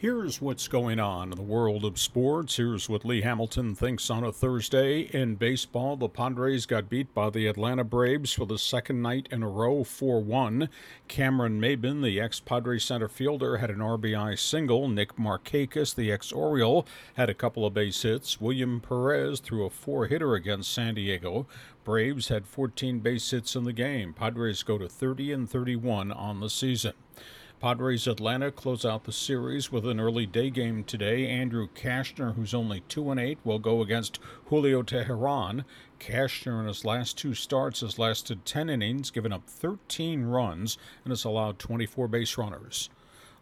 Here's what's going on in the world of sports. Here's what Lee Hamilton thinks on a Thursday. In baseball, the Padres got beat by the Atlanta Braves for the second night in a row, 4 1. Cameron Maybin, the ex Padre center fielder, had an RBI single. Nick Markakis, the ex Oriole, had a couple of base hits. William Perez threw a four hitter against San Diego. Braves had 14 base hits in the game. Padres go to 30 and 31 on the season. Padres Atlanta close out the series with an early day game today. Andrew Cashner, who's only 2 and 8, will go against Julio Teheran. Cashner, in his last two starts has lasted 10 innings, given up 13 runs, and has allowed 24 base runners.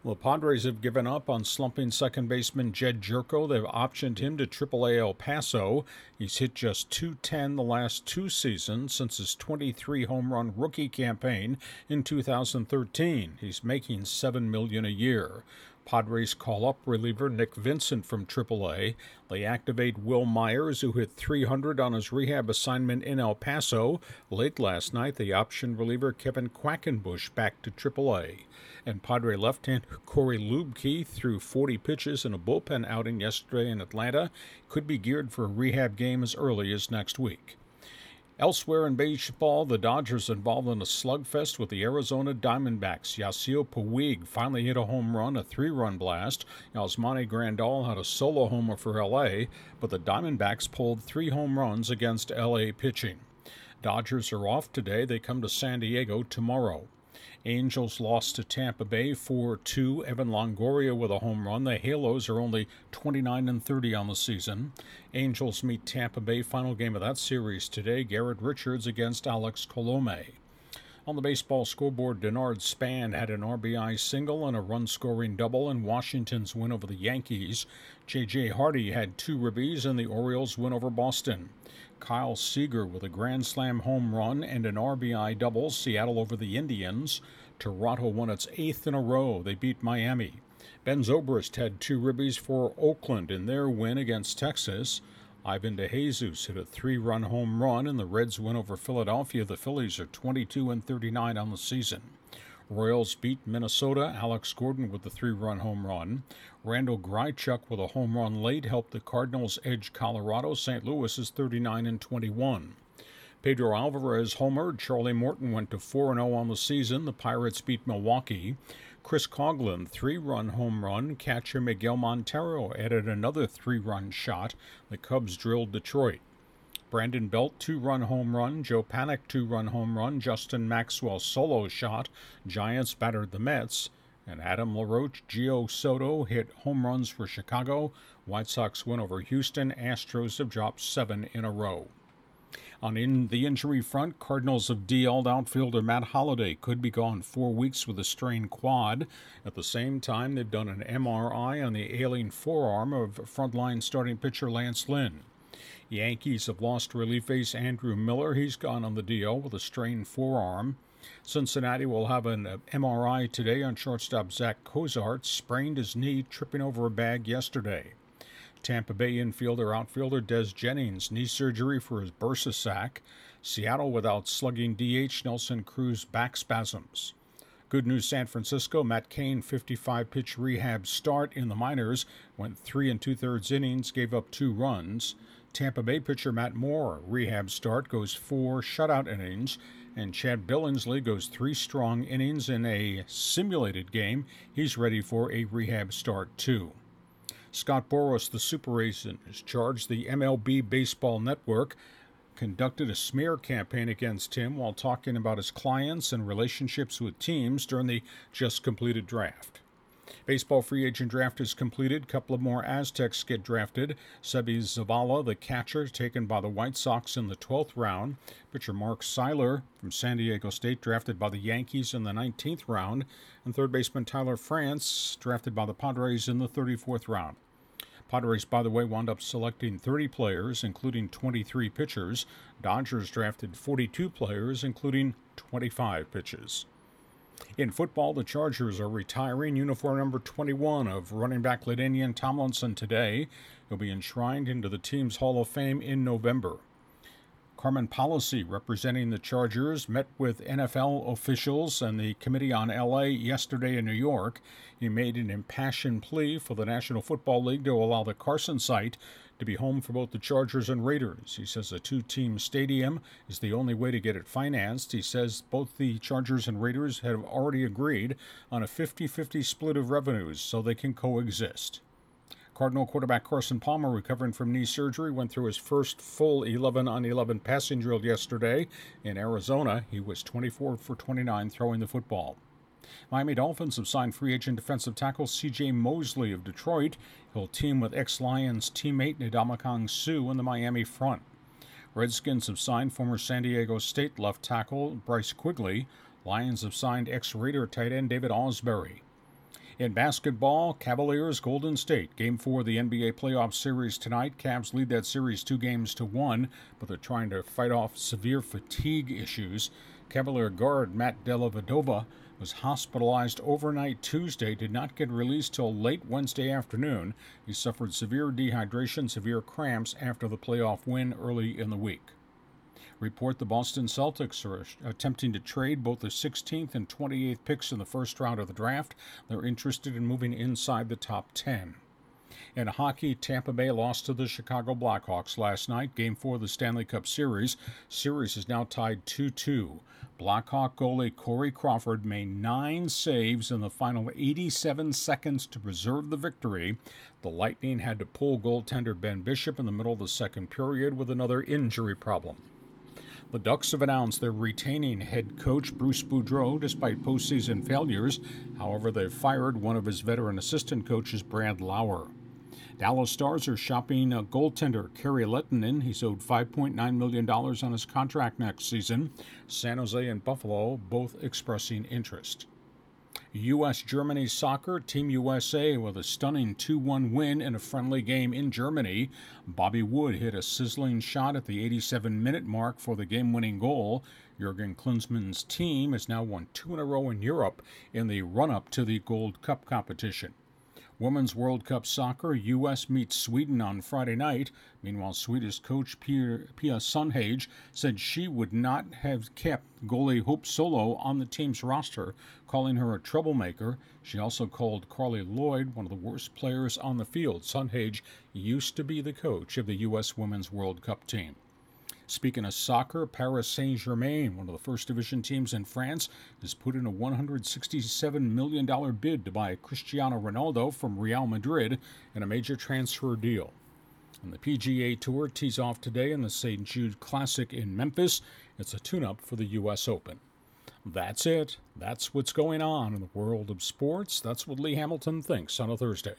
The Padres have given up on slumping second baseman Jed Gyorko. They've optioned him to AAA El Paso. He's hit just 210 the last two seasons since his 23 home run rookie campaign in 2013. He's making 7 million a year. Padres call up reliever Nick Vincent from AAA. They activate Wil Myers, who hit 300 on his rehab assignment in El Paso. Late last night, the option reliever Kevin Quackenbush back to AAA. And Padre left-hand Cory Luebke threw 40 pitches in a bullpen outing yesterday in Atlanta. Could be geared for a rehab game as early as next week. Elsewhere in baseball, the Dodgers involved in a slugfest with the Arizona Diamondbacks. Yasiel Puig finally hit a home run, a three-run blast. Yasmani Grandal had a solo homer for LA, but the Diamondbacks pulled three home runs against LA pitching. Dodgers are off today. They come to San Diego tomorrow. Angels lost to Tampa Bay 4-2. Evan Longoria with a home run. The Halos are only 29 and 30 on the season. Angels meet Tampa Bay final game of that series today. Garrett Richards against Alex Colome. On the baseball scoreboard, Denard Span had an RBI single and a run scoring double in Washington's win over the Yankees. J.J. Hardy had two ribbies in the Orioles' win over Boston. Kyle Seager with a grand slam home run and an RBI double, Seattle over the Indians. Toronto won its eighth in a row. They beat Miami. Ben Zobrist had two ribbies for Oakland in their win against Texas. Ivan DeJesus hit a three-run home run, and the Reds win over Philadelphia. The Phillies are 22 and 39 on the season. Royals beat Minnesota. Alex Gordon with the three run home run. Randal Grichuk with a home run late helped the Cardinals edge Colorado. St. Louis is 39 and 21. Pedro Alvarez homered. Charlie Morton went to 4 0 on the season. The Pirates beat Milwaukee. Chris Coghlan, three run home run. Catcher Miguel Montero added another three run shot. The Cubs drilled Detroit. Brandon Belt, two run home run. Joe Panik, two run home run. Justin Maxwell, solo shot. Giants battered the Mets. And Adam LaRoche, Gio Soto hit home runs for Chicago. White Sox win over Houston. Astros have dropped seven in a row. On in the injury front, Cardinals of DL outfielder Matt Holliday could be gone four weeks with a strained quad. At the same time, they've done an MRI on the ailing forearm of frontline starting pitcher Lance Lynn. Yankees have lost relief ace Andrew Miller. He's gone on the DL with a strained forearm. Cincinnati will have an MRI today on shortstop Zack Cozart. Sprained his knee tripping over a bag yesterday. Tampa Bay infielder outfielder Des Jennings knee surgery for his bursa sac. Seattle without slugging DH Nelson Cruz back spasms. Good news San Francisco, Matt Cain, 55 pitch rehab start in the minors, went three and two thirds innings, gave up two runs. Tampa Bay pitcher Matt Moore, rehab start, goes four shutout innings, and Chad Billingsley goes three strong innings in a simulated game. He's ready for a rehab start, too. Scott Boras, the super agent, has charged the MLB Baseball Network conducted a smear campaign against him while talking about his clients and relationships with teams during the just completed draft. Baseball free agent draft is completed. Couple of more Aztecs get drafted. Seby Zavala, the catcher, taken by the White Sox in the 12th round. Pitcher Mark Seiler from San Diego State, drafted by the Yankees in the 19th round. And third baseman Tyler France, drafted by the Padres in the 34th round. Padres, by the way, wound up selecting 30 players, including 23 pitchers. Dodgers drafted 42 players, including 25 pitches. In football, the Chargers are retiring uniform number 21 of running back LaDainian Tomlinson today. He'll be enshrined into the team's Hall of Fame in November. Carmen Policy, representing the Chargers, met with NFL officials and the Committee on LA yesterday in New York. He made an impassioned plea for the National Football League to allow the Carson site to be home for both the Chargers and Raiders. He says a two team stadium is the only way to get it financed. He says both the Chargers and Raiders have already agreed on a 50 50 split of revenues so they can coexist. Cardinal quarterback Carson Palmer, recovering from knee surgery, went through his first full 11 on 11 passing drill yesterday in Arizona. He was 24 for 29 throwing the football. Miami Dolphins have signed free agent defensive tackle C.J. Mosley of Detroit. He'll team with ex-Lions teammate Ndamukong Suh in the Miami front. Redskins have signed former San Diego State left tackle Bryce Quigley. Lions have signed ex-Raider tight end David Ausberry. In basketball, Cavaliers Golden State. Game four of the NBA playoff series tonight. Cavs lead that series two games to one, but they're trying to fight off severe fatigue issues. Cavalier guard Matt Dellavedova was hospitalized overnight Tuesday, did not get released till late Wednesday afternoon. He suffered severe dehydration, severe cramps after the playoff win early in the week report the Boston Celtics are attempting to trade both the 16th and 28th picks in the first round of the draft. They're interested in moving inside the top 10. In hockey, Tampa Bay lost to the Chicago Blackhawks last night, game four of the Stanley Cup Series. Series is now tied 2 2. Blackhawk goalie Corey Crawford made nine saves in the final 87 seconds to preserve the victory. The Lightning had to pull goaltender Ben Bishop in the middle of the second period with another injury problem. The Ducks have announced they're retaining head coach Bruce Boudreau despite postseason failures. However, they've fired one of his veteran assistant coaches, Brad Lauer. Dallas Stars are shopping a goaltender Kari Lehtonen. He's owed $5.9 million on his contract next season. San Jose and Buffalo both expressing interest. U.S. Germany soccer, Team USA with a stunning 2 1 win in a friendly game in Germany. Bobby Wood hit a sizzling shot at the 87 minute mark for the game winning goal. Jurgen Klinsmann's team has now won two in a row in Europe in the run up to the Gold Cup competition. Women's World Cup soccer, U.S. meets Sweden on Friday night. Meanwhile, Swedish coach Pia, Pia Sundhage said she would not have kept goalie Hope Solo on the team's roster, calling her a troublemaker. She also called Carli Lloyd one of the worst players on the field. Sundhage used to be the coach of the U.S. Women's World Cup team. Speaking of soccer, Paris Saint Germain, one of the first division teams in France, has put in a $167 million bid to buy Cristiano Ronaldo from Real Madrid in a major transfer deal. And the PGA Tour tees off today in the St. Jude Classic in Memphis. It's a tune up for the U.S. Open. That's it. That's what's going on in the world of sports. That's what Lee Hamilton thinks on a Thursday.